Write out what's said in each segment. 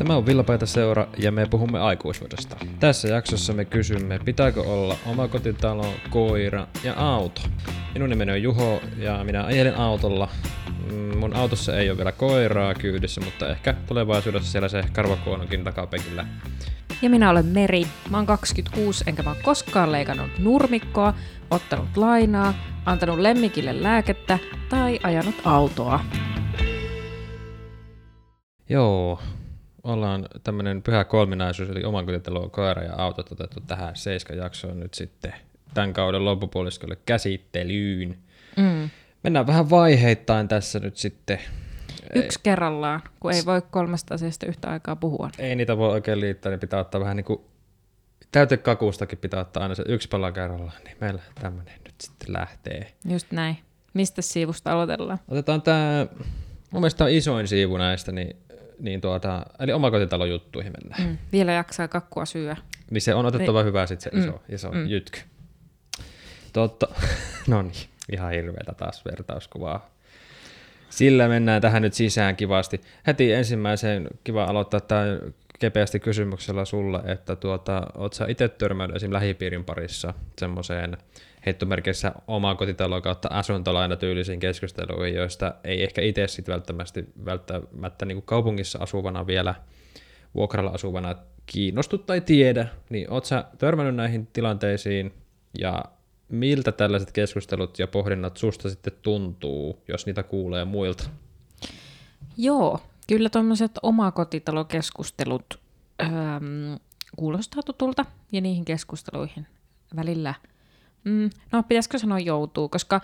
Tämä on Villapaita seura ja me puhumme aikuisuudesta. Tässä jaksossa me kysymme, pitääkö olla omakotitalo, koira ja auto. Minun nimeni on Juho ja minä ajelen autolla. Mm, Mun autossa ei ole vielä koiraa kyydissä, mutta ehkä tulevaisuudessa siellä se karvakuonokin takapenkillä. Ja minä olen Meri. Mä oon 26, enkä mä oon koskaan leikannut nurmikkoa, ottanut lainaa, antanut lemmikille lääkettä tai ajanut autoa. Joo, ollaan tämmönen pyhä kolminaisuus, eli oman kotitalo, koira ja autot otettu tähän seiska jaksoon nyt sitten tämän kauden loppupuoliskolle käsittelyyn. Mm. Mennään vähän vaiheittain tässä nyt sitten. Yksi kerrallaan, kun ei voi kolmesta asiasta yhtä aikaa puhua. Ei niitä voi oikein liittää, niin pitää ottaa vähän niin kuin täytekakustakin pitää ottaa aina se yksi pala kerrallaan, niin meillä tämmönen nyt sitten lähtee. Just näin. Mistä siivusta aloitellaan? Otetaan tämä, mun mielestä on isoin siivu näistä, niin, niin tuota, eli omakotitalon juttuihin mennään. Mm. Vielä jaksaa kakkua syödä. Niin se on otettava hyvä sitten se iso, Mm. iso Mm. jytky. Totta, no niin, ihan hirveätä taas vertauskuvaa. Sillä mennään tähän nyt sisään kivasti. Heti ensimmäiseen kiva aloittaa tämä kepeästi kysymyksellä sulle, että tuota, oot sä itse törmännyt esim. lähipiirin parissa semmoiseen heittomerkeissä omaa kotitalo kautta asuntolaina tyylisiin keskusteluihin, joista ei ehkä itse sitten välttämättä, välttämättä niin kaupungissa asuvana vielä vuokralla asuvana kiinnostu tai tiedä, niin oot sä törmännyt näihin tilanteisiin ja miltä tällaiset keskustelut ja pohdinnat susta sitten tuntuu, jos niitä kuulee muilta? Joo, kyllä tuommoiset omakotitalokeskustelut öö, kuulostaa tutulta ja niihin keskusteluihin välillä. Mm, no, pitäisikö sanoa joutuu, koska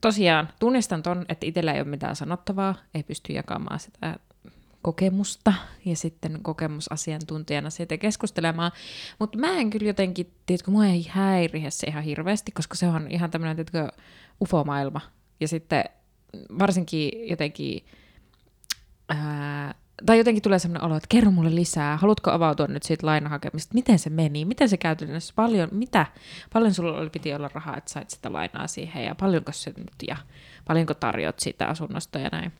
tosiaan tunnistan ton, että itsellä ei ole mitään sanottavaa, ei pysty jakamaan sitä kokemusta ja sitten kokemusasiantuntijana siitä keskustelemaan. Mutta mä en kyllä jotenkin, tiedätkö, mua ei häiriä se ihan hirveästi, koska se on ihan tämmöinen, tiedätkö, ufomaailma. Ja sitten varsinkin jotenkin, ää, tai jotenkin tulee sellainen olo, että kerro mulle lisää, haluatko avautua nyt siitä lainahakemista, miten se meni, miten se käytännössä, paljon, mitä, paljon sulla oli, piti olla rahaa, että sait sitä lainaa siihen, ja paljonko se nyt, ja paljonko tarjot siitä asunnosta ja näin.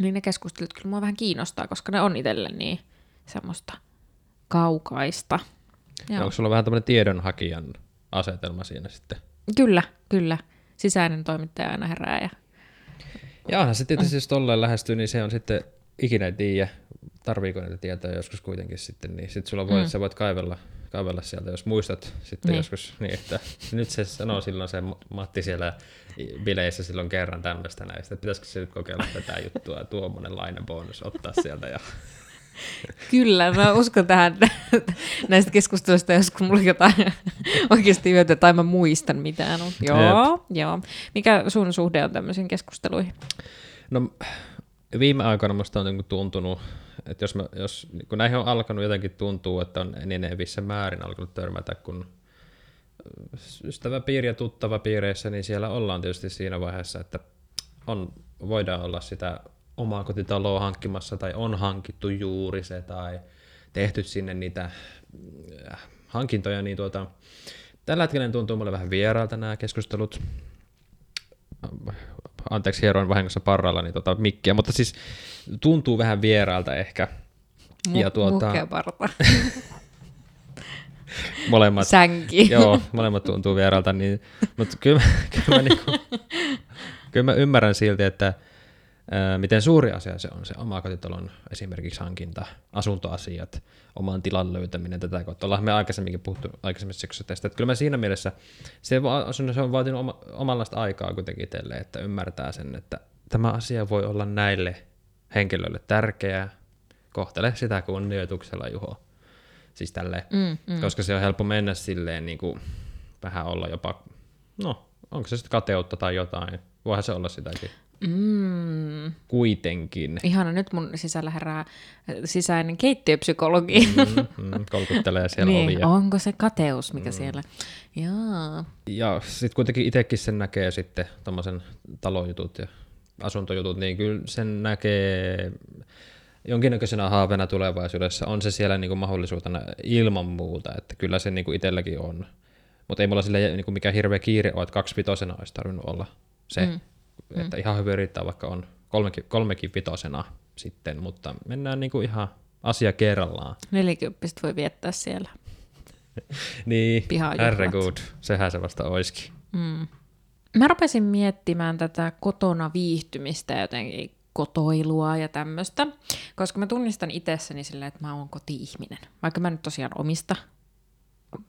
Niin ne keskustelut kyllä mua vähän kiinnostaa, koska ne on itselle niin semmoista kaukaista. Joo. Onko sulla vähän tämmöinen tiedonhakijan asetelma siinä sitten? Kyllä, kyllä. Sisäinen toimittaja aina herää ja Ja onhan se tietysti, jos tolleen lähestyy, niin se on sitten ikinä ei tiedä, tarviiko niitä tietoja joskus kuitenkin sitten, niin sitten sulla voi, Mm. sä voit kaivella, kaivella sieltä, jos muistat sitten Niin. joskus, niin että nyt se sanoo silloin se Matti siellä bileissä silloin kerran tämmöistä näistä, että pitäisikö se nyt kokeilla tätä juttua, tuommoinen lainabonus ottaa sieltä ja Kyllä, mä uskon tähän näistä keskusteluista, jos kun mulla jotain oikeasti hyötyä tai mä muistan mitään. Joo, joo. Mikä sun suhde on tämmöisiin keskusteluihin? No viime aikoina musta on niinku tuntunut, että jos, mä, jos kun näihin on alkanut jotenkin tuntuu, että on enenevissä määrin alkanut törmätä, kun ystäväpiiri ja tuttava piireissä, niin siellä ollaan tietysti siinä vaiheessa, että on, voidaan olla sitä omaa kotitaloa hankkimassa tai on hankittu juuri se tai tehty sinne niitä äh, hankintoja, niin tuota, tällä hetkellä tuntuu mulle vähän vieraalta nämä keskustelut. Anteeksi, hieroin vahingossa parralla niin tota, mikkiä, mutta siis tuntuu vähän vieraalta ehkä. Ja tuota- parta. Molemmat, Sänki. joo, molemmat tuntuu vieraalta, niin, mutta kyllä, mä- kyllä, mä niinku, kyllä mä ymmärrän silti, että miten suuri asia se on, se omakotitalon esimerkiksi hankinta, asuntoasiat, oman tilan löytäminen tätä kautta. Ollaan me aikaisemminkin puhuttu aikaisemmissa syksyssä tästä, että kyllä mä siinä mielessä, se, va- se on vaatinut oma, omanlaista aikaa kuitenkin itselle, että ymmärtää sen, että tämä asia voi olla näille henkilöille tärkeää, kohtele sitä kunnioituksella, Juho. Siis tälleen, Mm, mm. koska se on helppo mennä silleen niin kuin, vähän olla jopa, no onko se sitten kateutta tai jotain, voihan se olla sitäkin Mm. kuitenkin. Ihana, nyt mun sisällä herää sisäinen keittiöpsykologi. Mm, mm, kolkuttelee siellä niin, ovia. onko se kateus, mikä mm. siellä? Jaa. Ja sitten kuitenkin itsekin sen näkee sitten tuommoisen talojutut ja asuntojutut, niin kyllä sen näkee jonkinnäköisenä haaveena tulevaisuudessa. On se siellä niinku mahdollisuutena ilman muuta, että kyllä se niinku itselläkin on. Mutta ei mulla sille niinku mikään hirveä kiire ole, että kaksivitosena olisi tarvinnut olla se. Mm. Että ihan hyvin riittää, vaikka on kolmekin, kolmekin vitosena sitten, mutta mennään niinku ihan asia kerrallaan. Nelikymppistä voi viettää siellä. Niin, herregud, sehän se vasta oiski. Mm. Mä rupesin miettimään tätä kotona viihtymistä jotenkin kotoilua ja tämmöistä, koska mä tunnistan itsessäni silleen, että mä oon koti-ihminen. Vaikka mä nyt tosiaan omista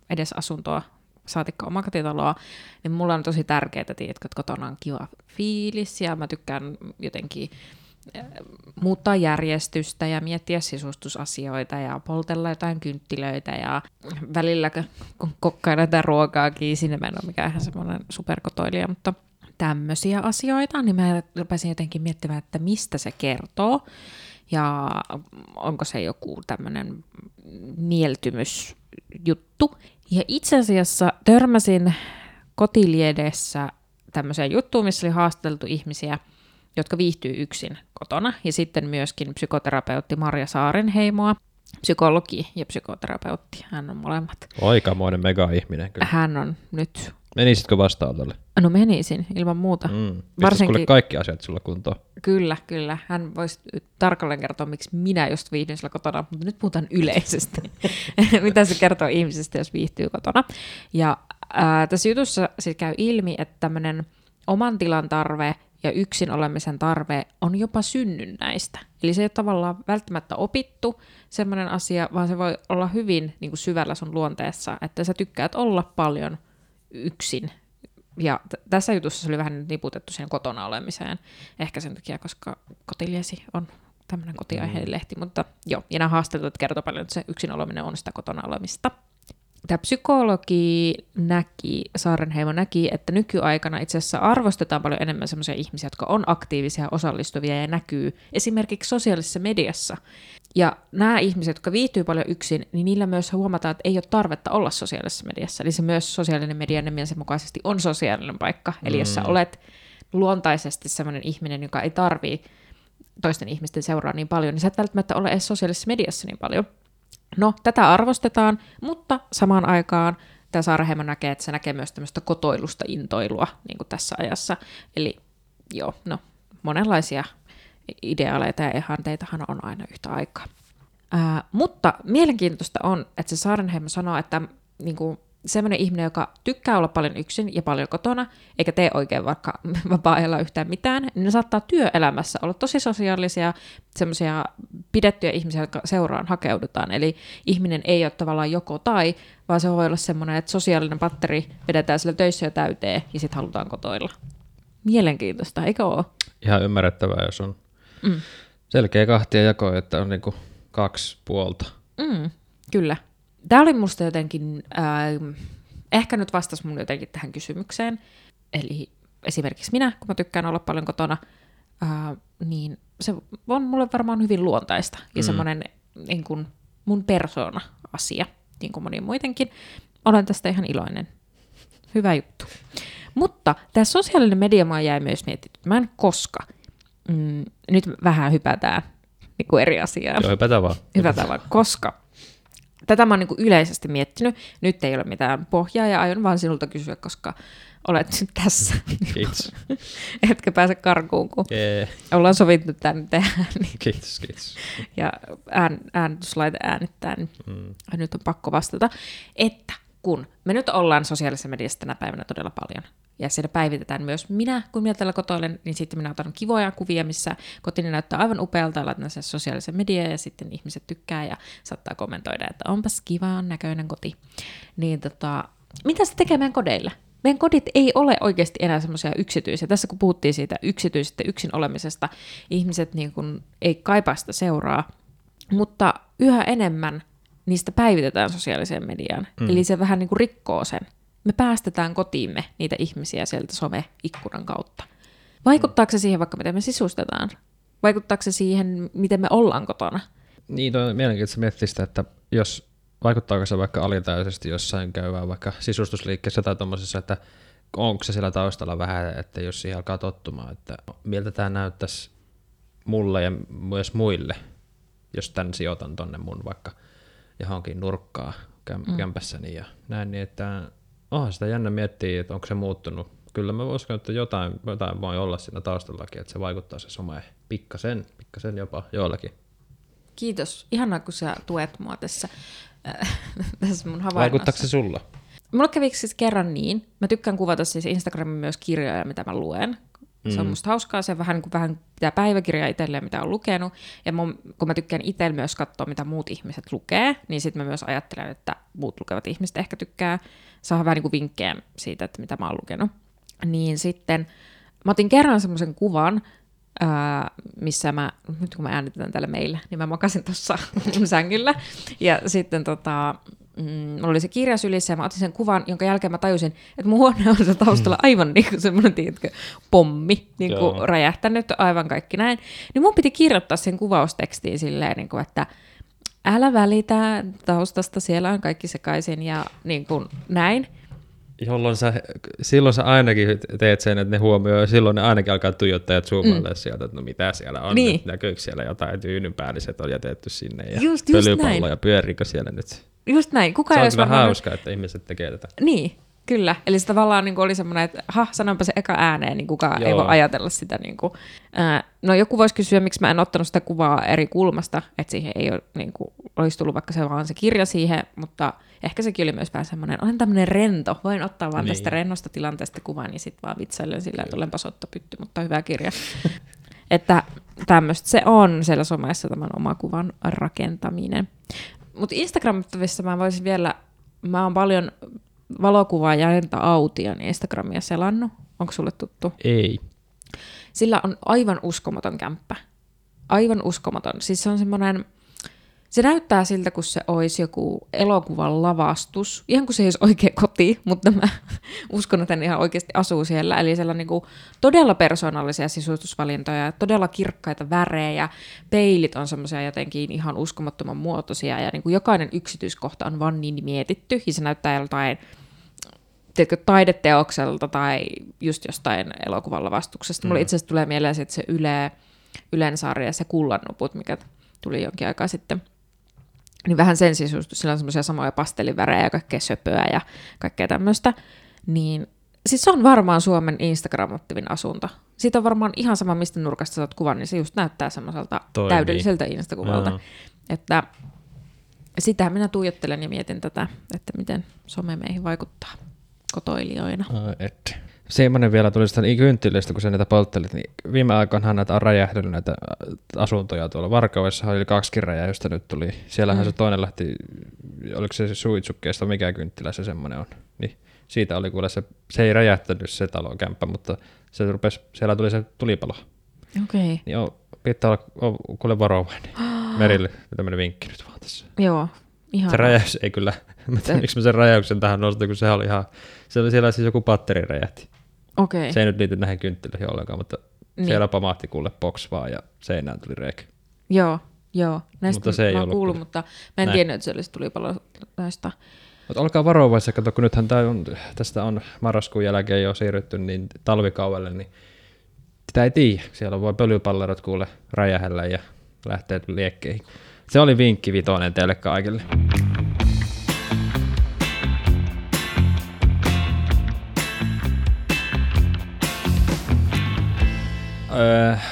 edes asuntoa, saatikka omakotitaloa, niin mulla on tosi tärkeää, tiedätkö, että kotona on kiva fiilis ja mä tykkään jotenkin äh, muuttaa järjestystä ja miettiä sisustusasioita ja poltella jotain kynttilöitä ja välillä kun kokkailla jotain ruokaakin, sinne mä en ole mikään semmoinen superkotoilija, mutta tämmöisiä asioita, niin mä rupesin jotenkin miettimään, että mistä se kertoo ja onko se joku tämmöinen mieltymysjuttu. Ja itse asiassa törmäsin kotiliedessä tämmöiseen juttuun, missä oli haasteltu ihmisiä, jotka viihtyy yksin kotona, ja sitten myöskin psykoterapeutti Marja Saarenheimoa, psykologi ja psykoterapeutti, hän on molemmat. Oikamoinen mega-ihminen kyllä. Hän on nyt, Menisitkö vastaanotolle? no menisin ilman muuta. Mm. Varsinkin... Kaikki asiat sulla kuntoon. Kyllä, kyllä. Hän voisi tarkalleen kertoa, miksi minä just viihdyn sillä kotona, mutta nyt puhutaan yleisesti. Mitä se kertoo ihmisestä, jos viihtyy kotona. Ja ää, tässä jutussa siis käy ilmi, että tämmöinen oman tilan tarve ja yksin olemisen tarve on jopa synnynnäistä. Eli se ei ole tavallaan välttämättä opittu semmoinen asia, vaan se voi olla hyvin niin kuin syvällä sun luonteessa, että sä tykkäät olla paljon yksin ja t- tässä jutussa se oli vähän niputettu siihen kotona olemiseen, ehkä sen takia, koska kotiliesi on tämmöinen kotiaiheinen lehti, mutta joo, ja nämä haastattelut kertoo paljon, että se yksin oleminen on sitä kotona olemista. Tämä psykologi näki, Saarenheimo näki, että nykyaikana itse asiassa arvostetaan paljon enemmän sellaisia ihmisiä, jotka on aktiivisia, osallistuvia ja näkyy esimerkiksi sosiaalisessa mediassa. Ja nämä ihmiset, jotka viihtyy paljon yksin, niin niillä myös huomataan, että ei ole tarvetta olla sosiaalisessa mediassa. Eli se myös sosiaalinen media nimensä mukaisesti on sosiaalinen paikka. Eli jos sä olet luontaisesti sellainen ihminen, joka ei tarvii toisten ihmisten seuraa niin paljon, niin sä et välttämättä ole edes sosiaalisessa mediassa niin paljon. No, tätä arvostetaan, mutta samaan aikaan tämä Saaraheimo näkee, että se näkee myös tämmöistä kotoilusta intoilua niin kuin tässä ajassa. Eli joo, no, monenlaisia ideaaleita ja ihanteitahan on aina yhtä aikaa. Ää, mutta mielenkiintoista on, että se Saarenheimo sanoo, että niin kuin, semmoinen ihminen, joka tykkää olla paljon yksin ja paljon kotona, eikä tee oikein vaikka vapaa-ajalla yhtään mitään, niin ne saattaa työelämässä olla tosi sosiaalisia, semmoisia pidettyjä ihmisiä, jotka seuraan hakeudutaan. Eli ihminen ei ole tavallaan joko tai, vaan se voi olla semmoinen, että sosiaalinen patteri vedetään sillä töissä jo täyteen ja sitten halutaan kotoilla. Mielenkiintoista, eikö ole? Ihan ymmärrettävää, jos on Mm. selkeä kahtia jako, että on niinku kaksi puolta. Mm, kyllä. Tämä oli musta jotenkin, äh, ehkä nyt vastasi mun jotenkin tähän kysymykseen. Eli esimerkiksi minä, kun mä tykkään olla paljon kotona, äh, niin se on mulle varmaan hyvin luontaista ja Mm. semmoinen niin kuin mun persoona-asia, niin kuin moni muidenkin. Olen tästä ihan iloinen. Hyvä juttu. Mutta tämä sosiaalinen media mua jäi myös mietittymään, koska mm, nyt vähän hypätään niin kuin eri asiaan. Joo, hypätä vaan. Hyvä tapa, koska tätä mä oon niin yleisesti miettinyt. Nyt ei ole mitään pohjaa ja aion vaan sinulta kysyä, koska olet nyt tässä. Kiitos. Etkä pääse karkuun, kun Jee. ollaan sovittu tänne tehdä. Niin, Kiitos, kiitos. ja ään, äänityslaite äänittää, niin Mm. nyt on pakko vastata. Että kun me nyt ollaan sosiaalisessa mediassa tänä päivänä todella paljon, ja siellä päivitetään myös minä, kun minä täällä kotoilen, niin sitten minä otan kivoja kuvia, missä kotini näyttää aivan upealta, laitan sen sosiaalisen mediaan, ja sitten ihmiset tykkää ja saattaa kommentoida, että onpas kiva näköinen koti. Niin tota, mitä se tekee meidän kodeille? Meidän kodit ei ole oikeasti enää semmoisia yksityisiä. Tässä kun puhuttiin siitä yksityisestä yksin olemisesta, ihmiset niin kun ei kaipaa sitä seuraa, mutta yhä enemmän niistä päivitetään sosiaaliseen mediaan. Mm. Eli se vähän niin kuin rikkoo sen. Me päästetään kotiimme niitä ihmisiä sieltä some-ikkunan kautta. Vaikuttaako se siihen vaikka, miten me sisustetaan? Vaikuttaako se siihen, miten me ollaan kotona? Niin, on mielenkiintoista miettiä sitä, että jos vaikuttaako se vaikka alitäisesti jossain käyvää vaikka sisustusliikkeessä tai tuommoisessa, että onko se siellä taustalla vähän, että jos siihen alkaa tottumaan, että miltä tämä näyttäisi mulle ja myös muille, jos tämän sijoitan tonne mun vaikka johonkin nurkkaan käm- Mm. kämpässäni ja näin, niin että onhan sitä jännä miettiä, että onko se muuttunut. Kyllä mä uskon, että jotain, jotain voi olla siinä taustallakin, että se vaikuttaa se some pikkasen, pikkasen jopa joillakin. Kiitos. Ihanaa, kun sä tuet mua tässä, äh, tässä mun havainnossa. Vaikuttaako se sulla? Mulla kävi siis kerran niin. Mä tykkään kuvata siis Instagramin myös kirjoja, mitä mä luen. Se on Mm. musta hauskaa, se vähän, kun vähän pitää päiväkirjaa itselleen, mitä on lukenut. Ja mun, kun mä tykkään itse myös katsoa, mitä muut ihmiset lukee, niin sitten mä myös ajattelen, että muut lukevat ihmiset ehkä tykkää saada vähän niin kuin vinkkejä siitä, että mitä mä oon lukenut. Niin sitten mä otin kerran semmoisen kuvan, ää, missä mä, nyt kun mä äänitetään täällä meillä, niin mä makasin tuossa mun sängyllä. Ja sitten tota, mm, mulla oli se kirja sylissä ja mä otin sen kuvan, jonka jälkeen mä tajusin, että mun huone on se taustalla aivan niin kuin semmoinen, tiedätkö, pommi, niin kuin Joo. räjähtänyt aivan kaikki näin. Niin mun piti kirjoittaa sen kuvaustekstiin silleen, niin kuin, että älä välitä taustasta, siellä on kaikki sekaisin ja niin kuin näin. Jolloin sä, silloin sä ainakin teet sen, että ne huomioi, ja silloin ne ainakin alkaa tuijottaa ja zoomailla mm. sieltä, että no mitä siellä on, Niin. nyt, näkyykö siellä jotain tyynynpäälliset on jätetty sinne, ja Just- just pölypalloja näin. pyöriikö siellä nyt. Just näin. Kuka Se ei on kyllä hauskaa, että ihmiset tekee tätä. Niin, kyllä. Eli se tavallaan niin kuin oli semmoinen, että ha, sanonpa se eka ääneen, niin kukaan ei Joo. voi ajatella sitä. Niin kuin. Ää, no joku voisi kysyä, miksi mä en ottanut sitä kuvaa eri kulmasta, että siihen ei ole, niin kuin, olisi tullut vaikka se vaan se kirja siihen, mutta ehkä sekin oli myös vähän semmoinen, olen tämmöinen rento, voin ottaa vaan Niin. tästä rennosta tilanteesta kuvan ja sitten vaan vitsailen sillä, että olenpa sottopytty, mutta hyvä kirja. että tämmöistä se on siellä somessa tämän omakuvan rakentaminen. Mutta Instagramissa mä voisin vielä, mä oon paljon valokuvaa ja Renta Aution Instagramia selannut. Onko sulle tuttu? Ei. Sillä on aivan uskomaton kämppä. Aivan uskomaton. Siis se on semmoinen, se näyttää siltä, kun se olisi joku elokuvan lavastus. Ihan kuin se ei olisi oikea koti, mutta mä uskon, että ne ihan oikeasti asuu siellä. Eli siellä on niin kuin todella persoonallisia sisustusvalintoja, todella kirkkaita värejä, peilit on semmoisia jotenkin ihan uskomattoman muotoisia ja niin kuin jokainen yksityiskohta on vaan niin mietitty ja se näyttää joltain tiedätkö, taideteokselta tai just jostain elokuvan lavastuksesta. Mulle itse asiassa tulee mieleen sit se Yle, Ylen sarja, se Kullannuput, mikä tuli jonkin aikaa sitten. Niin vähän sen sisustus, sillä on semmoisia samoja pastelivärejä ja kaikkea söpöä ja kaikkea tämmöistä. Niin siis se on varmaan Suomen Instagram-ottavin asunto. Siitä on varmaan ihan sama, mistä nurkasta sä oot kuvan, niin se just näyttää semmoiselta Toimii. täydelliseltä Instakuvalta. Joo. Että sitä minä tuijottelen ja mietin tätä, että miten some meihin vaikuttaa kotoilijoina. Ai et. Semmoinen vielä tuli sitä kynttilöistä, kun sä näitä polttelit, niin viime aikoinahan näitä on räjähdellyt näitä asuntoja tuolla Varkaudessa, oli kaksikin räjäystä nyt tuli. Siellähän Mm. se toinen lähti, oliko se suitsukkeesta, mikä kynttilä se semmoinen on. Niin siitä oli kuule se, se ei räjähtänyt se talon kämppä, mutta se rupesi, siellä tuli se tulipalo. Okei. Okay. Niin on, pitää olla on, kuule varovainen. Merille tämmöinen vinkki nyt vaan tässä. Joo, ihan. Se räjäys ei kyllä, mä tiedän, miksi mä sen räjäyksen tähän nostin, kun se oli ihan, se oli siellä siis joku patteri räjähti. Okei. Se ei nyt liity näihin kynttilöihin ollenkaan, mutta Niin. siellä pamahti kuule box vaan ja seinään tuli reikä. Joo, joo. Näistä Mutta se ei mä ollut kuullut, kyllä. mutta mä en Näin. tiennyt, että se olisi tulipalo näistä. Mutta olkaa varovaisia, kato, kun nythän tää on, tästä on marraskuun jälkeen jo siirrytty niin talvikaudelle, niin sitä ei tiedä. Siellä voi pölypallerot kuule räjähellä ja lähteä liekkeihin. Se oli vinkki vitonen teille kaikille.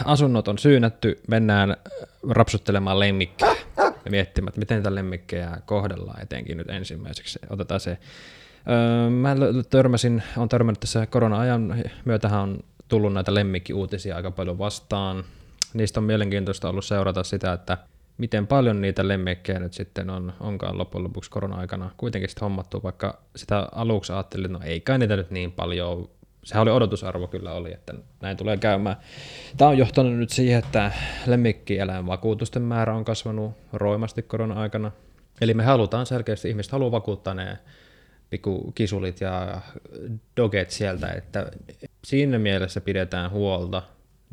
Asunnot on syynätty, mennään rapsuttelemaan lemmikkejä ja miettimään, että miten tätä lemmikkejä kohdellaan etenkin nyt ensimmäiseksi. Otetaan se. Mä törmäsin, on törmännyt tässä korona-ajan myötähän on tullut näitä lemmikkiuutisia aika paljon vastaan. Niistä on mielenkiintoista ollut seurata sitä, että miten paljon niitä lemmikkejä nyt sitten on, onkaan loppujen lopuksi korona-aikana kuitenkin sitten hommattu, vaikka sitä aluksi ajattelin, että no ei kai niitä nyt niin paljon. Sehän oli odotusarvo kyllä oli, että näin tulee käymään. Tämä on johtanut nyt siihen, että lemmikkieläinvakuutusten määrä on kasvanut roimasti korona-aikana. Eli me halutaan selkeästi, ihmiset haluaa vakuuttaa ne pikku kisulit ja doget sieltä, että siinä mielessä pidetään huolta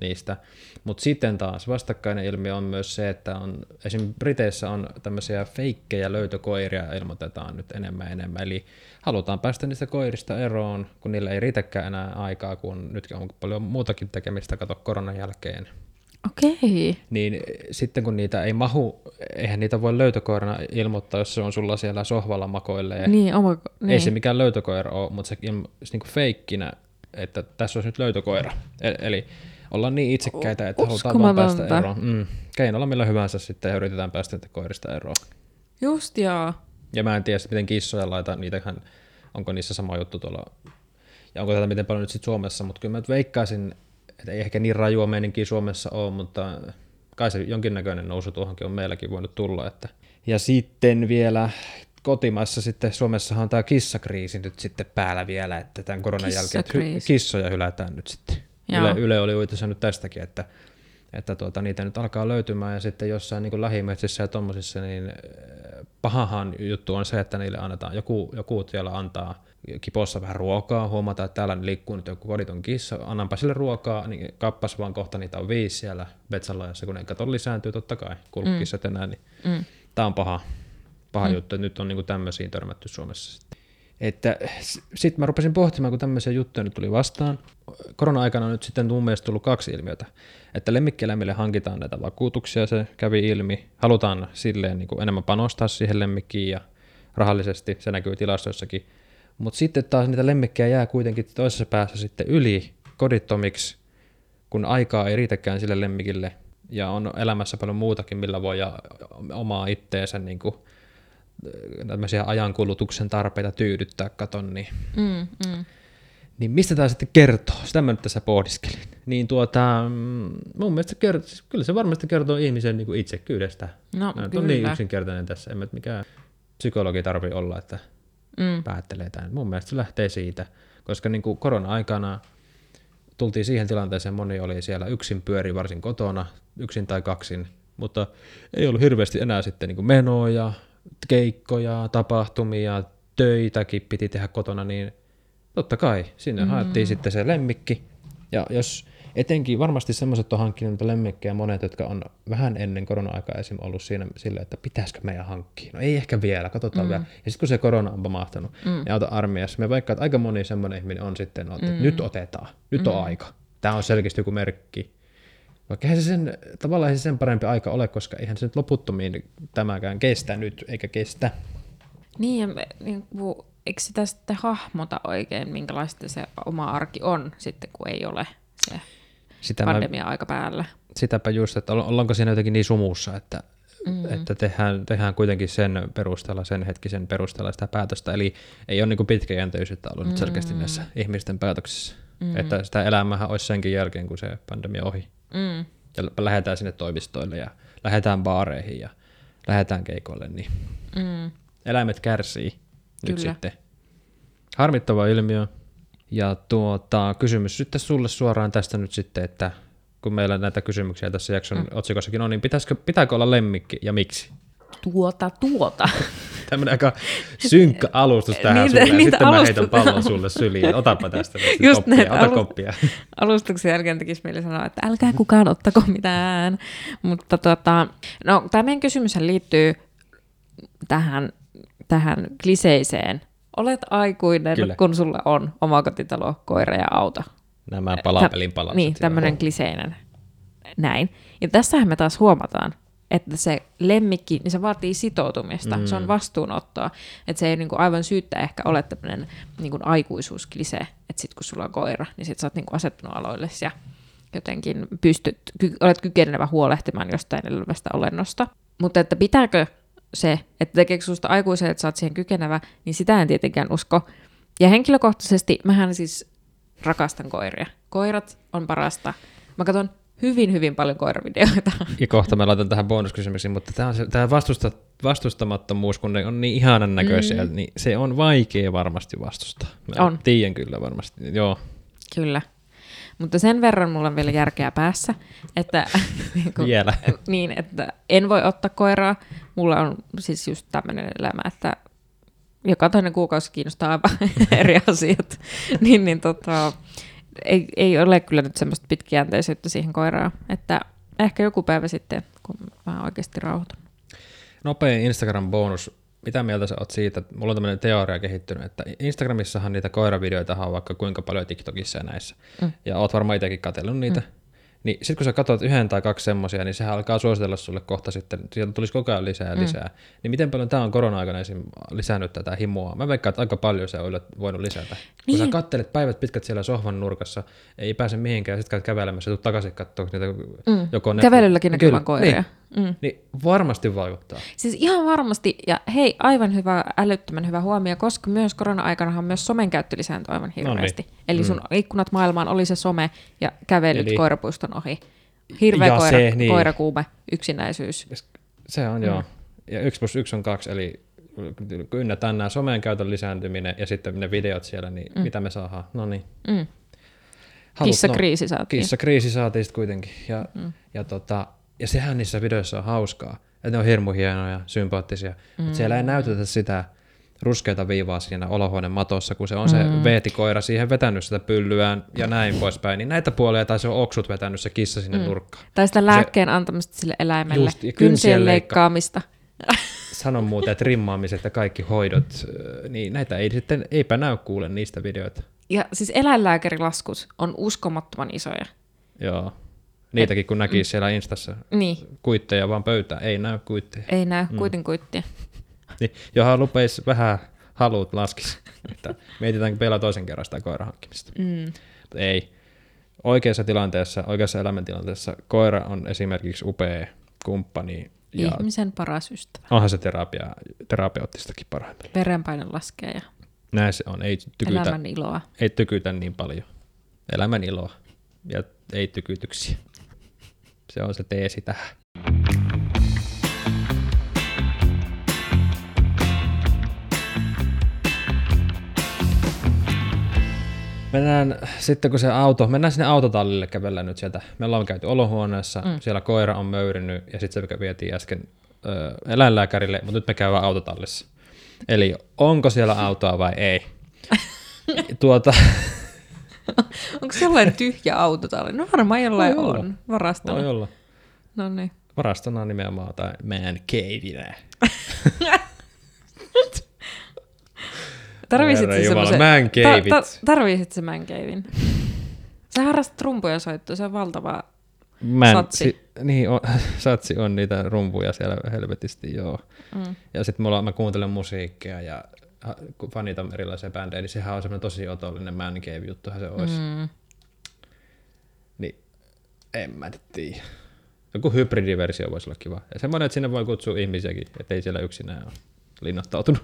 niistä. Mutta sitten taas vastakkainen ilmiö on myös se, että on, esim. Briteissä on tämmöisiä feikkejä löytökoiria ilmoitetaan nyt enemmän ja enemmän. Eli halutaan päästä niistä koirista eroon, kun niillä ei riitäkään enää aikaa, kun nyt on paljon muutakin tekemistä, kato koronan jälkeen. Okei. Niin sitten kun niitä ei mahu, eihän niitä voi löytökoirana ilmoittaa, jos se on sulla siellä sohvalla makoilee. Niin, oma, niin. Ei se mikään löytökoira ole, mutta se on niinku feikkinä, että tässä olisi nyt löytökoira. E- Eli ollaan niin itsekkäitä, että halutaan vaan päästä eroon. Mm. keinolla millä hyvänsä sitten ja yritetään päästä niitä koirista eroon. Just joo. Ja mä en tiedä, miten kissoja laita, niitähän, onko niissä sama juttu tuolla, ja onko tätä miten paljon nyt sitten Suomessa, mutta kyllä mä nyt veikkaisin, että ei ehkä niin rajua meininkiä Suomessa ole, mutta kai se jonkinnäköinen nousu tuohonkin on meilläkin voinut tulla. Että. Ja sitten vielä kotimaassa sitten, Suomessahan on tämä kissakriisi nyt sitten päällä vielä, että tämän koronan jälkeen hy- kissoja hylätään nyt sitten. Yle, Yle oli uutisoinut tästäkin, että, että tuota, niitä nyt alkaa löytymään. Ja sitten jossain niin lähimetsissä ja tommosissa, niin äh, pahahan juttu on se, että niille annetaan, joku, joku siellä antaa kipossa vähän ruokaa, huomataan, että täällä liikkuu nyt joku koditon kissa, annanpa sille ruokaa, niin kappas vaan kohta niitä on viisi siellä Betsalajassa, kun ne kato lisääntyy totta kai, kulkukissat enää, niin Mm. tämä on paha, paha mm. juttu, että nyt on niinku tämmöisiin törmätty Suomessa sitten. Että sitten mä rupesin pohtimaan, kun tämmöisiä juttuja nyt tuli vastaan. Korona-aikana on nyt sitten mun mielestä tullut kaksi ilmiötä. Että lemmikkieläimille hankitaan näitä vakuutuksia, se kävi ilmi. Halutaan silleen niin kuin enemmän panostaa siihen lemmikkiin ja rahallisesti, se näkyy tilastoissakin. Mutta sitten taas niitä lemmikkejä jää kuitenkin toisessa päässä sitten yli kodittomiksi, kun aikaa ei riitäkään sille lemmikille. Ja on elämässä paljon muutakin, millä voi ja omaa itteensä niin kuin, tämmöisiä ajankulutuksen tarpeita tyydyttää, katon, niin, Mm, mm. niin mistä tämä sitten kertoo? Sitä mä nyt tässä pohdiskelin. Niin tuota, mm, mun mielestä kertoo, siis kyllä se varmasti kertoo ihmisen niin kuin itsekyydestä. No, Mä nyt kyllä. on niin yksinkertainen tässä, en mä mikään psykologi tarvi olla, että Mm. päättelee tämän. Mun mielestä se lähtee siitä, koska niin kuin korona-aikana tultiin siihen tilanteeseen, moni oli siellä yksin pyöri varsin kotona, yksin tai kaksin, mutta ei ollut hirveästi enää sitten niin kuin menoja, keikkoja, tapahtumia, töitäkin piti tehdä kotona, niin totta kai sinne mm. haettiin sitten se lemmikki. Ja jos etenkin varmasti semmoiset on hankkinut niitä lemmikkejä monet, jotka on vähän ennen korona-aikaa esim. ollut siinä sillä, että pitäisikö meidän hankkia. No ei ehkä vielä, katsotaan mm. vielä. Ja sitten kun se korona on pamahtanut mm. ja auta armiassa, me vaikka, että aika moni semmoinen ihminen on sitten, että mm. nyt otetaan, nyt mm. on aika. Tämä on selkeästi joku merkki. Vaikka eihän se sen, tavallaan ei se sen parempi aika ole, koska eihän se nyt loputtomiin tämäkään kestä nyt, eikä kestä. Niin, ja me- niin kuin, eikö sitä sitten hahmota oikein, minkälaista se oma arki on sitten, kun ei ole se Sitä pandemia-aika päällä. sitäpä just, että olla- ollaanko siinä jotenkin niin sumussa, että, mm. että tehdään, tehdään kuitenkin sen perusteella, sen hetkisen perusteella sitä päätöstä. Eli ei ole niin pitkäjänteisyyttä ollut mm. nyt selkeästi näissä ihmisten päätöksissä. Mm. Että sitä elämähän olisi senkin jälkeen, kun se pandemia ohi. Mm. Ja lähdetään sinne toimistoille ja lähdetään baareihin ja lähdetään keikoille, niin Mm. eläimet kärsii nyt Kyllä. sitten. Harmittava ilmiö. Ja tuota, kysymys sitten sulle suoraan tästä nyt sitten, että kun meillä näitä kysymyksiä tässä jakson mm. otsikossakin on, niin pitäisikö, pitääkö olla lemmikki ja miksi? Tuota, tuota. Tämmöinen aika synkkä alustus tähän Niitä- sulle, ja niitä sitten mä alustus- heitän pallon sulle syliin. Otapa tästä Just koppia, näin, ota alus- koppia. Alustuksen jälkeen tekisi mieli sanoa, että älkää kukaan ottako mitään. Mutta tota, no, tämä meidän kysymys liittyy tähän, tähän kliseiseen. Olet aikuinen, Kyllä. kun sulla on omakotitalo, koira ja auto. Nämä palapelin palaset. Niin, tämmöinen kliseinen. Näin. Ja tässähän me taas huomataan, että se lemmikki, niin se vaatii sitoutumista, mm. se on vastuunottoa. Että se ei niinku aivan syyttä ehkä ole tämmöinen niinku aikuisuusklise, että sit kun sulla on koira, niin sit sä oot niinku asettunut aloille ja jotenkin pystyt, ky- olet kykenevä huolehtimaan jostain elävästä olennosta. Mutta että pitääkö se, että tekeekö susta aikuisen, että sä oot siihen kykenevä, niin sitä en tietenkään usko. Ja henkilökohtaisesti mähän siis rakastan koiria. Koirat on parasta. Mä katson hyvin, hyvin paljon koiravideoita. Ja kohta mä laitan tähän bonuskysymyksiin, mutta tämä, on se, tämä vastusta, vastustamattomuus, kun ne on niin ihanan näköisiä, mm. niin se on vaikea varmasti vastustaa. Mä On. Tiedän kyllä varmasti. Joo, Kyllä. Mutta sen verran mulla on vielä järkeä päässä, että, niin kuin- vielä. niin, että en voi ottaa koiraa. Mulla on siis just tämmöinen elämä, että joka toinen kuukausi kiinnostaa aivan eri asiat. niin, niin tota, ei, ei ole kyllä nyt semmoista pitkäjänteisyyttä siihen koiraan. Että ehkä joku päivä sitten, kun mä oikeasti rauhoitun. Nopea Instagram-bonus. Mitä mieltä sä oot siitä? että Mulla on tämmöinen teoria kehittynyt, että Instagramissahan niitä koiravideoita on vaikka kuinka paljon TikTokissa ja näissä. Mm. Ja oot varmaan itsekin katsellut niitä. Mm. Niin sitten kun sä katsot yhden tai kaksi semmoisia, niin sehän alkaa suositella sulle kohta sitten, sieltä tulisi koko ajan lisää ja lisää. Mm. Niin miten paljon tämä on korona-aikana esim. lisännyt tätä himoa? Mä veikkaan, että aika paljon se on voinut lisätä. Niin. Kun sä Niin. kattelet päivät pitkät siellä sohvan nurkassa, ei pääse mihinkään, sitten käyt kävelemässä, tulet takaisin katsoa niitä Mm. joko Netflix- Kävelylläkin näkyy vaan koiria. Niin, Mm. niin varmasti vaikuttaa. Siis ihan varmasti, ja hei, aivan hyvä, älyttömän hyvä huomio, koska myös korona-aikanahan myös somen käyttö lisääntyi aivan hirveästi. No niin. Eli sun ikkunat maailmaan oli se some ja kävelyt Eli- koirapuiston ohi. Hirveä Ja koira, se, niin. koirakuume, yksinäisyys. Se on mm. joo. Ja yksi plus yksi on kaksi, eli ynnätään nämä someen käytön lisääntyminen ja sitten ne videot siellä, niin mm. mitä me saadaan? No niin. Mm. Halut- Kissakriisi saatiin. Kissakriisi saatiin sitten kuitenkin. Ja, mm. ja, tota, ja sehän niissä videoissa on hauskaa. Että ne on hirmu hienoja, sympaattisia. Mm. Mutta siellä ei näytetä sitä ruskeata viivaa siinä olohuoneen matossa, kun se on se mm. veetikoira siihen vetänyt sitä pyllyään ja näin poispäin. Niin näitä puolia tai se on oksut vetänyt se kissa sinne mm. nurkkaan. Tai sitä lääkkeen antamista sille eläimelle. Just, ja kynsien leikkaamista. sanon muuten, että rimmaamiset ja kaikki hoidot, niin näitä ei sitten, eipä näy kuule niistä videoita. Ja siis eläinlääkärilaskut on uskomattoman isoja. Joo. Niitäkin kun näki siellä Instassa Niin, kuitteja vaan pöytään, ei näy kuitteja. ei näy mm. kuitin kuittia. Niin, johon lupeis vähän haluut laskis, että mietitäänkö vielä toisen kerran sitä koiran hankkimista. Mm. Ei. Oikeassa tilanteessa, oikeassa elämäntilanteessa koira on esimerkiksi upea kumppani ja Ihmisen paras ystävä. onhan se terapia, terapeuttistakin parhaimmillaan. Verenpaine laskee ja Näin se on, ei tykytä, elämän iloa. ei tykytä niin paljon. Elämän iloa ja ei tykytyksiä. Se on se teesi tähän. Mennään sitten kun se auto, mennään sinne autotallille kävellään nyt sieltä. Me ollaan käyty olohuoneessa, mm. siellä koira on möyrinyt ja sitten se vietiin äsken ö, eläinlääkärille, mutta nyt me käydään autotallissa. Eli onko siellä autoa vai ei? tuota, Onko sellainen tyhjä autotalli? No varmaan jollain Voi olla. on. Varastona. voi olla. No niin. Varastona nimenomaan tai man cavinä. Tarvisit Herra se Jumala, semmoisen... man caveit. Ta, ta, tarvisit se man cavein. Sä harrastat rumpuja soittua, se on valtava... Man, Satsi. Si, niin, on, satsi on niitä rumpuja siellä helvetisti, joo. Mm. Ja sitten mulla, mä kuuntelen musiikkia ja fanitan erilaisia bändejä, niin sehän on semmoinen tosi otollinen man cave juttuhan se olisi. Mm. Niin en mä tiedä. Joku hybridiversio voisi olla kiva. Ja semmoinen, että sinne voi kutsua ihmisiäkin, ettei siellä yksinään ole linnoittautunut.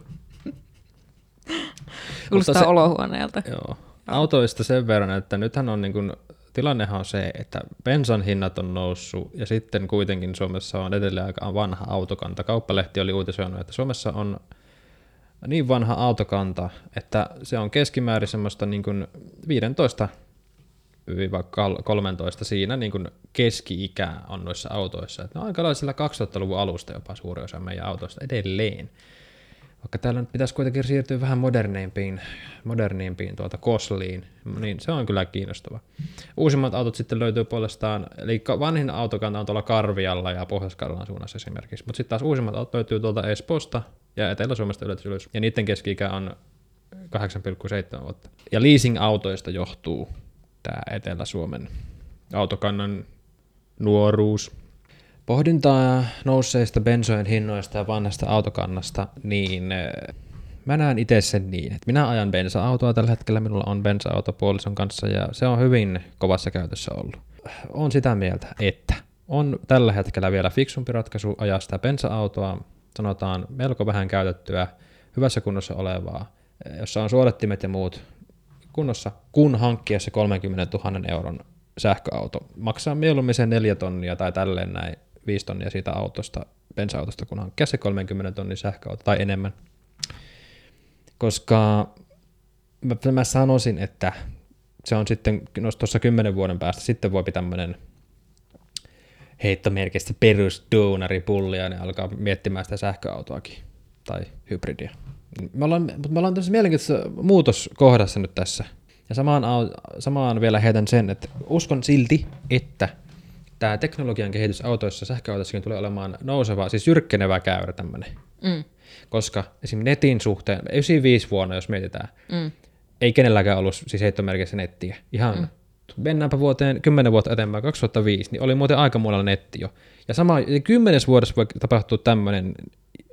Kuulostaa se- olohuoneelta. Joo. Autoista sen verran, että nythän on niin kuin, tilannehan on se, että bensan hinnat on noussut ja sitten kuitenkin Suomessa on edelleen aika vanha autokanta. Kauppalehti oli uutisoinut, että Suomessa on niin vanha autokanta, että se on keskimäärin semmoista niin kuin 15 13 siinä niin kuin keski-ikä on noissa autoissa. Että ne on aika lailla sillä 2000-luvun alusta jopa suuri osa meidän autoista edelleen. Vaikka täällä nyt pitäisi kuitenkin siirtyä vähän moderneimpiin, moderniimpiin tuota kosliin, niin se on kyllä kiinnostava. Uusimmat autot sitten löytyy puolestaan, eli vanhin autokanta on tuolla Karvialla ja pohjois suunnassa esimerkiksi, mutta sitten taas uusimmat autot löytyy tuolta Espoosta ja Etelä-Suomesta ylös, ja niiden keski-ikä on 8,7 vuotta. Ja leasing-autoista johtuu tämä Etelä-Suomen autokannan nuoruus. Pohdintaa nousseista bensojen hinnoista ja vanhasta autokannasta, niin äh, mä näen itse sen niin, että minä ajan bensa-autoa tällä hetkellä, minulla on bensa-auto puolison kanssa ja se on hyvin kovassa käytössä ollut. On sitä mieltä, että on tällä hetkellä vielä fiksumpi ratkaisu ajaa sitä bensa-autoa, sanotaan melko vähän käytettyä, hyvässä kunnossa olevaa, äh, jossa on suodattimet ja muut kunnossa, kun hankkia se 30 000 euron sähköauto. Maksaa mieluummin se 4 tonnia tai tälleen näin 5 tonnia siitä autosta, bensa-autosta, kun hankkia se 30 tonnin sähköauto tai enemmän. Koska mä, mä sanoisin, että se on sitten no, tuossa 10 vuoden päästä, sitten voi tämmöinen heittomerkistä perusduunari pullia, niin alkaa miettimään sitä sähköautoakin tai hybridiä. Me ollaan, mutta me ollaan tässä mielenkiintoisessa muutoskohdassa nyt tässä. Ja samaan, samaan vielä heitän sen, että uskon silti, että tämä teknologian kehitys autoissa, sähköautoissakin tulee olemaan nouseva, siis jyrkkenevä käyrä tämmöinen. Mm. Koska esim. netin suhteen, 95 vuonna jos mietitään, Mm. ei kenelläkään ollut siis heittomerkissä nettiä. Ihan mm. mennäänpä vuoteen 10 vuotta eteenpäin, 2005, niin oli muuten aika muualla netti jo. Ja sama, kymmenes vuodessa voi tapahtua tämmöinen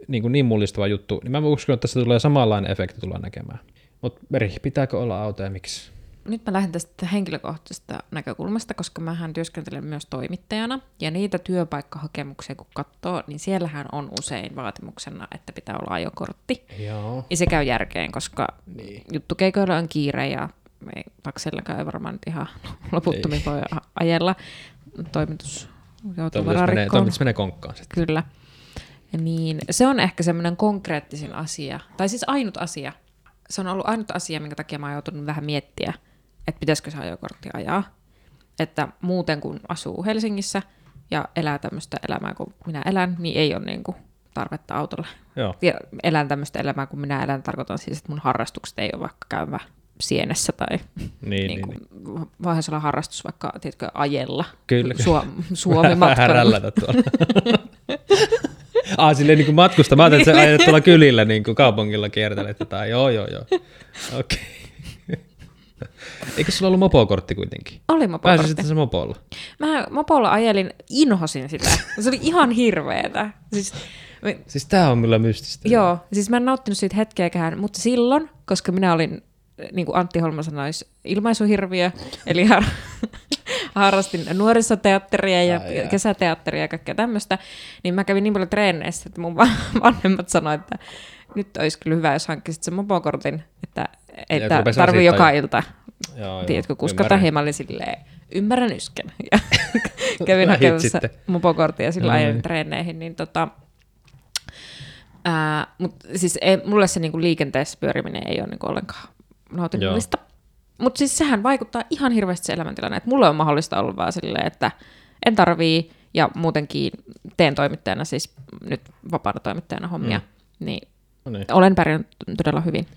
niin, kuin niin mullistava juttu, niin mä uskon, että tässä tulee samanlainen efekti tullaan näkemään. Mutta Meri, pitääkö olla auto ja miksi? Nyt mä lähden tästä henkilökohtaisesta näkökulmasta, koska mähän työskentelen myös toimittajana, ja niitä työpaikkahakemuksia kun katsoo, niin siellähän on usein vaatimuksena, että pitää olla ajokortti. Joo. Ja se käy järkeen, koska Niin. juttukeikoilla on kiire ja ei, taksellakaan ei varmaan nyt ihan loputtomiin voi ajella. Toimitus joutuu Toimitus varmaan menee, rikkoon. toimitus menee konkkaan sitten. Kyllä. Niin se on ehkä semmoinen konkreettisin asia, tai siis ainut asia. Se on ollut ainut asia, minkä takia mä oon joutunut vähän miettiä, että pitäisikö se ajokortti ajaa. Että muuten kun asuu Helsingissä ja elää tämmöistä elämää kuin minä elän, niin ei ole niinku tarvetta autolle. Joo. Ja elän tämmöistä elämää kuin minä elän, tarkoitan siis, että mun harrastukset ei ole vaikka käyvä sienessä tai Niin, niin, niin, kuin, niin. voihan olla harrastus vaikka, tiedätkö, ajella Kyllä. Su- Suomi-matkalla. Härällätä tuolla. Ah, silleen niin kuin matkusta. Mä ajattelin, että sä ajatte tuolla kylillä niin kuin kaupungilla kiertelet jotain. Joo, joo, joo. Okei. Eikö sulla ollut mopokortti kuitenkin? Oli mopokortti. sitten se mopolla. Mä mopolla ajelin, inhosin sitä. Se oli ihan hirveetä. Siis, me- Siis tää on kyllä mystistä. joo, siis mä en nauttinut siitä hetkeäkään, mutta silloin, koska minä olin, niin kuin Antti Holma sanoisi, ilmaisuhirviö, eli har- harrastin nuorisoteatteria ja Ai kesäteatteria ja kaikkea tämmöistä, niin mä kävin niin paljon treeneissä, että mun va- vanhemmat sanoivat, että nyt olisi kyllä hyvä, jos hankkisit sen mopokortin, että että tarvii joka jo. ilta, joo, joo, tiedätkö, kuskata ymmärrän. hieman oli silleen, ymmärrän ysken. Ja kävin hakemassa mopokorttia sillä ajan niin. treeneihin, niin tota, ää, mut siis ei, mulle se niinku liikenteessä pyöriminen ei ole niinku ollenkaan nautinnollista. Mutta siis sehän vaikuttaa ihan hirveästi se elämäntilanne, että mulle on mahdollista olla vaan silleen, että en tarvii, ja muutenkin teen toimittajana, siis nyt vapaana toimittajana hommia, mm. niin No niin. olen pärjännyt todella hyvin.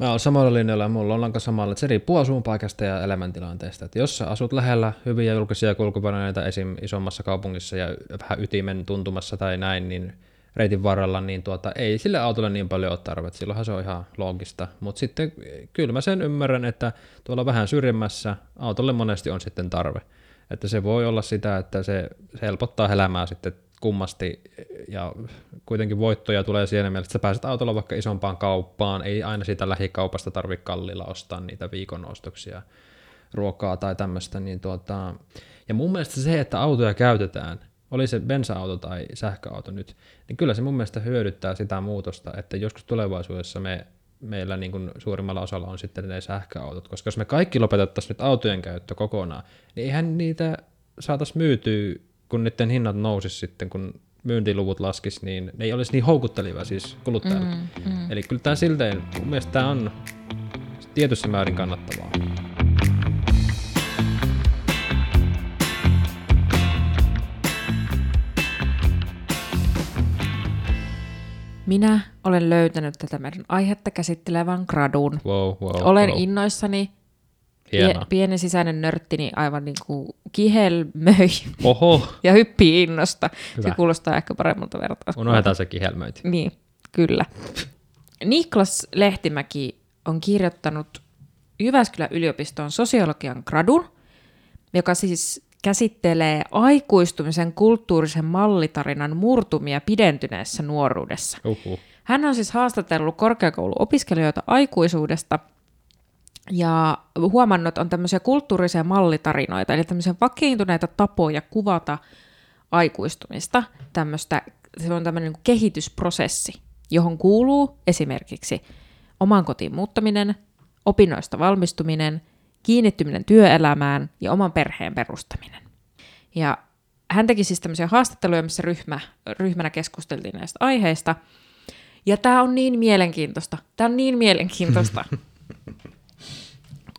Mä oon samalla linjalla ja mulla on aika samalla, että se riippuu asuinpaikasta ja elämäntilanteesta. Että jos sä asut lähellä hyviä julkisia kulkuvälineitä esim. isommassa kaupungissa ja vähän ytimen tuntumassa tai näin, niin reitin varrella, niin tuota, ei sille autolle niin paljon ole tarvetta. Silloinhan se on ihan loogista. Mutta sitten kyllä mä sen ymmärrän, että tuolla vähän syrjemmässä autolle monesti on sitten tarve. Että se voi olla sitä, että se, se helpottaa elämää sitten kummasti ja kuitenkin voittoja tulee siinä mielessä, että sä pääset autolla vaikka isompaan kauppaan, ei aina siitä lähikaupasta tarvitse kallilla ostaa niitä viikon ostoksia, ruokaa tai tämmöistä, niin tuota, ja mun mielestä se, että autoja käytetään, oli se bensa-auto tai sähköauto nyt, niin kyllä se mun mielestä hyödyttää sitä muutosta, että joskus tulevaisuudessa me, meillä niin kuin suurimmalla osalla on sitten ne sähköautot, koska jos me kaikki lopetettaisiin nyt autojen käyttö kokonaan, niin eihän niitä saataisiin myytyä, kun niiden hinnat nousis sitten, kun myyntiluvut laskis, niin ne ei olisi niin houkuttelevia siis kuluttajalle. Mm, mm. Eli kyllä tämä silteen, mun mielestä tämä on tietyssä määrin kannattavaa. Minä olen löytänyt tätä meidän aihetta käsittelevän gradun. Wow, wow, Olen wow. innoissani. Hienoa. Pie- pieni sisäinen nörttini aivan niin kuin kihelmöi Oho, ja hyppii innosta. Hyvä. Se kuulostaa ehkä paremmalta vertauskuvalta. unohdetaan se kihelmöinti. Niin, kyllä. Niklas Lehtimäki on kirjoittanut Jyväskylän yliopiston sosiologian gradun, joka siis käsittelee aikuistumisen kulttuurisen mallitarinan murtumia pidentyneessä nuoruudessa. Uhuh. Hän on siis haastatellut korkeakouluopiskelijoita aikuisuudesta ja huomannut, on tämmöisiä kulttuurisia mallitarinoita, eli tämmöisiä vakiintuneita tapoja kuvata aikuistumista. Tämmöistä, se on tämmöinen niin kehitysprosessi, johon kuuluu esimerkiksi oman kotiin muuttaminen, opinnoista valmistuminen, kiinnittyminen työelämään ja oman perheen perustaminen. Ja hän teki siis tämmöisiä haastatteluja, missä ryhmä, ryhmänä keskusteltiin näistä aiheista. Ja tämä on niin mielenkiintoista. Tämä on niin mielenkiintoista.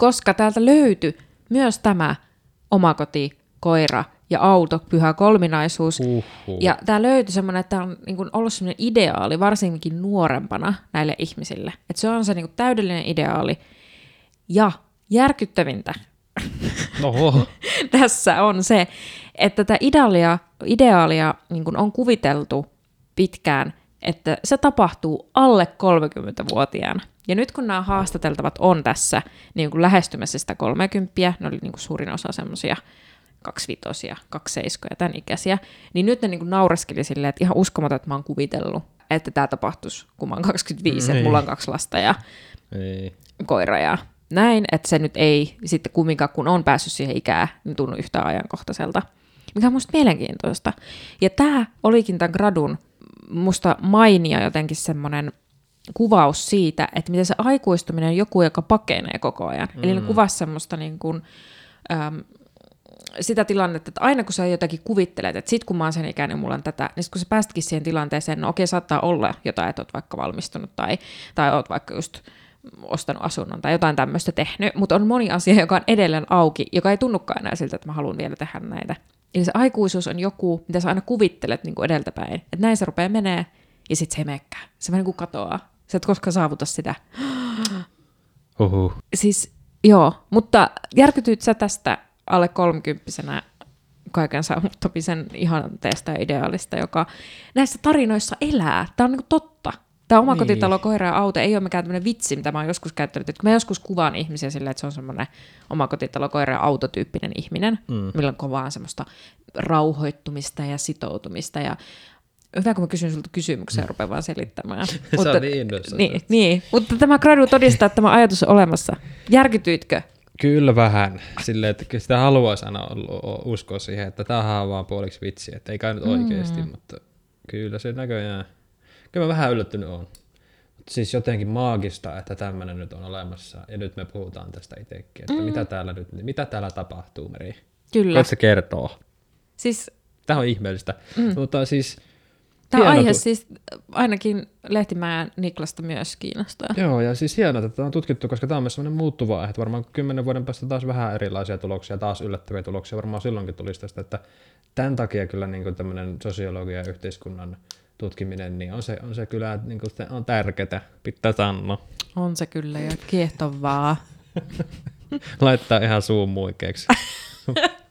Koska täältä löytyi myös tämä omakoti, koira ja auto, pyhä kolminaisuus. Uhuh. Ja tämä löytyi semmoinen, että tämä on niin kuin ollut semmoinen ideaali, varsinkin nuorempana näille ihmisille. Että se on se niin kuin täydellinen ideaali. Ja järkyttävintä Oho. tässä on se, että tätä ideaalia, ideaalia niin kuin on kuviteltu pitkään, että se tapahtuu alle 30-vuotiaana. Ja nyt kun nämä haastateltavat on tässä niin kuin lähestymässä sitä 30, ne oli niin kuin suurin osa semmoisia kaksivitosia, kaksiseiskoja, tämän ikäisiä, niin nyt ne niin kuin naureskeli silleen, että ihan uskomaton, että mä oon kuvitellut, että tämä tapahtuisi, kun mä oon 25, että Niin. mulla on kaksi lasta ja Ei. koira ja näin, että se nyt ei sitten kumminkaan, kun on päässyt siihen ikään, niin tunnu yhtään ajankohtaiselta. Mikä on musta mielenkiintoista. Ja tämä olikin tämän gradun musta mainia jotenkin semmoinen kuvaus siitä, että miten se aikuistuminen on joku, joka pakenee koko ajan. Mm. Eli ne kuvasi semmoista niin kuin, äm, sitä tilannetta, että aina kun sä jotakin kuvittelet, että sit kun mä oon sen ikäinen, mulla on tätä, niin sit kun sä päästkin siihen tilanteeseen, no okei, saattaa olla jotain, että oot vaikka valmistunut tai, tai oot vaikka just ostanut asunnon tai jotain tämmöistä tehnyt, mutta on moni asia, joka on edelleen auki, joka ei tunnukaan enää siltä, että mä haluan vielä tehdä näitä. Eli se aikuisuus on joku, mitä sä aina kuvittelet niin kuin edeltäpäin, että näin se rupeaa menee, ja sitten se ei menekään. Se vähän niin kuin katoaa. Sä et koskaan saavuta sitä. Huhhuh. Siis joo, mutta järkytyit sä tästä alle kolmikymppisenä kaiken saavuttamisen ihanteesta ja ideaalista, joka näissä tarinoissa elää. Tämä on niin totta. Tämä omakotitalo, Niin. koira ja auto ei ole mikään tämmöinen vitsi, mitä mä oon joskus käyttänyt. Että kun mä joskus kuvaan ihmisiä silleen, että se on semmoinen omakotitalo, koira ja autotyyppinen ihminen, mm. millä on kovaa semmoista rauhoittumista ja sitoutumista. Ja hyvä, kun mä kysyn sulta kysymyksiä ja rupean vaan selittämään. Sä oot niin niin, niin, mutta tämä gradu todistaa, että tämä ajatus on olemassa. Järkytyitkö? Kyllä vähän. Silleen, että sitä haluaisi aina uskoa siihen, että tämähän on vaan puoliksi vitsi, että ei kai nyt oikeasti, mutta kyllä se näköjään. Kyllä mä vähän yllättynyt on. Mutta siis jotenkin maagista, että tämmöinen nyt on olemassa, ja nyt me puhutaan tästä itsekin, että mm. mitä, täällä nyt, mitä täällä tapahtuu, Meri? Kyllä. Voit se kertoo? Siis Tämä on ihmeellistä. Mm. Mutta siis, tämä hieno aihe tu- siis ainakin Lehtimäen Niklasta myös kiinnostaa. Joo, ja siis hienoa, että tämä on tutkittu, koska tämä on myös sellainen muuttuva aihe, varmaan kymmenen vuoden päästä taas vähän erilaisia tuloksia, taas yllättäviä tuloksia, varmaan silloinkin tulisi tästä, että tämän takia kyllä niin tämmöinen sosiologia ja yhteiskunnan tutkiminen, niin on se, on se kyllä niin kuin, se on tärkeää, pitää sanoa. On se kyllä ja kiehtovaa. Laittaa ihan suun muikeeksi.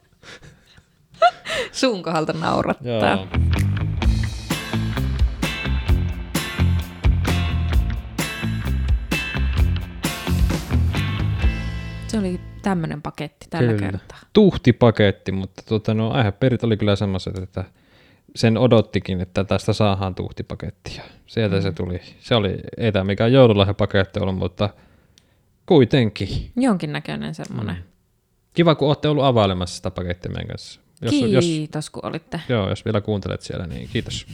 Suun kohdalta naurattaa. Joo. Se oli tämmöinen paketti tällä Kyllä. kertaa. Tuhtipaketti, mutta tota, no, aiheperit oli kyllä semmoiset, että sen odottikin, että tästä saadaan tuhtipaketti. Ja sieltä mm. se tuli. Se oli, ei tämä mikään joululahjapaketti ollut, mutta kuitenkin. Jonkinnäköinen semmoinen. Mm. Kiva, kun olette ollut availemassa sitä pakettia meidän kanssa. Jos, jos, Kiitos, kun olitte. joo, jos vielä kuuntelet siellä, niin kiitos.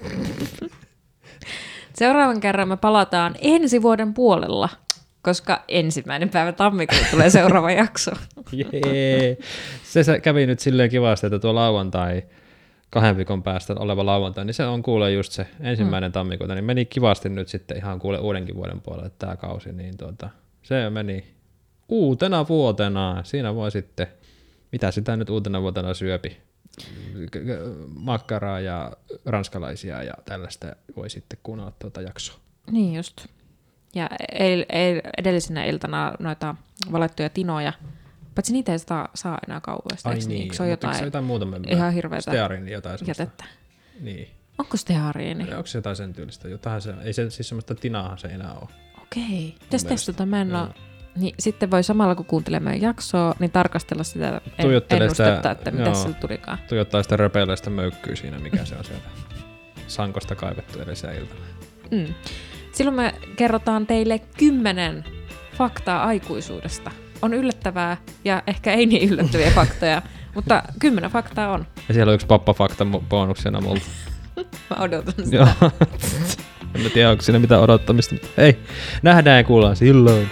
Seuraavan kerran me palataan ensi vuoden puolella, koska ensimmäinen päivä tammikuuta tulee seuraava jakso. Jee. Se, kävi nyt silleen kivasti, että tuo lauantai, kahden viikon päästä oleva lauantai, niin se on kuule just se ensimmäinen mm. tammikuuta, niin meni kivasti nyt sitten ihan kuule uudenkin vuoden puolelle tämä kausi, niin tuota, se meni uutena vuotena. Siinä voi sitten, mitä sitä nyt uutena vuotena syöpi, makkaraa ja ranskalaisia ja tällaista voi sitten kuunnella tuota jaksoa. Niin just. Ja eil, eil, edellisenä iltana noita valettuja tinoja, paitsi niitä ei saa, saa enää kaupoista, eikö niin? Eikö se on jotain se jotain muuta me ihan hirveätä Stearin jotain semmoista. jätettä? Niin. Onko steariini? Onko se jotain sen tyylistä? Jotain se, ei se siis semmoista tinaahan se enää ole. Okei. Pitäisi mielestä. testata, mä en Joo. ole... Niin sitten voi samalla kun kuuntelee meidän jaksoa, niin tarkastella sitä ennustetta, sitä- että mitä joo. sillä tulikaan. Tuijottaa sitä röpeileistä möykkyä siinä, mikä se on sieltä sankosta kaivettu edellisenä iltana. Mm. Silloin me kerrotaan teille kymmenen faktaa aikuisuudesta. On yllättävää ja ehkä ei niin yllättäviä faktoja, mutta kymmenen faktaa on. Ja siellä on yksi pappafakta bonuksena multa. Mä odotan sitä. Joo. en tiedä, onko siinä mitään odottamista, mutta ei. Nähdään ja kuullaan silloin.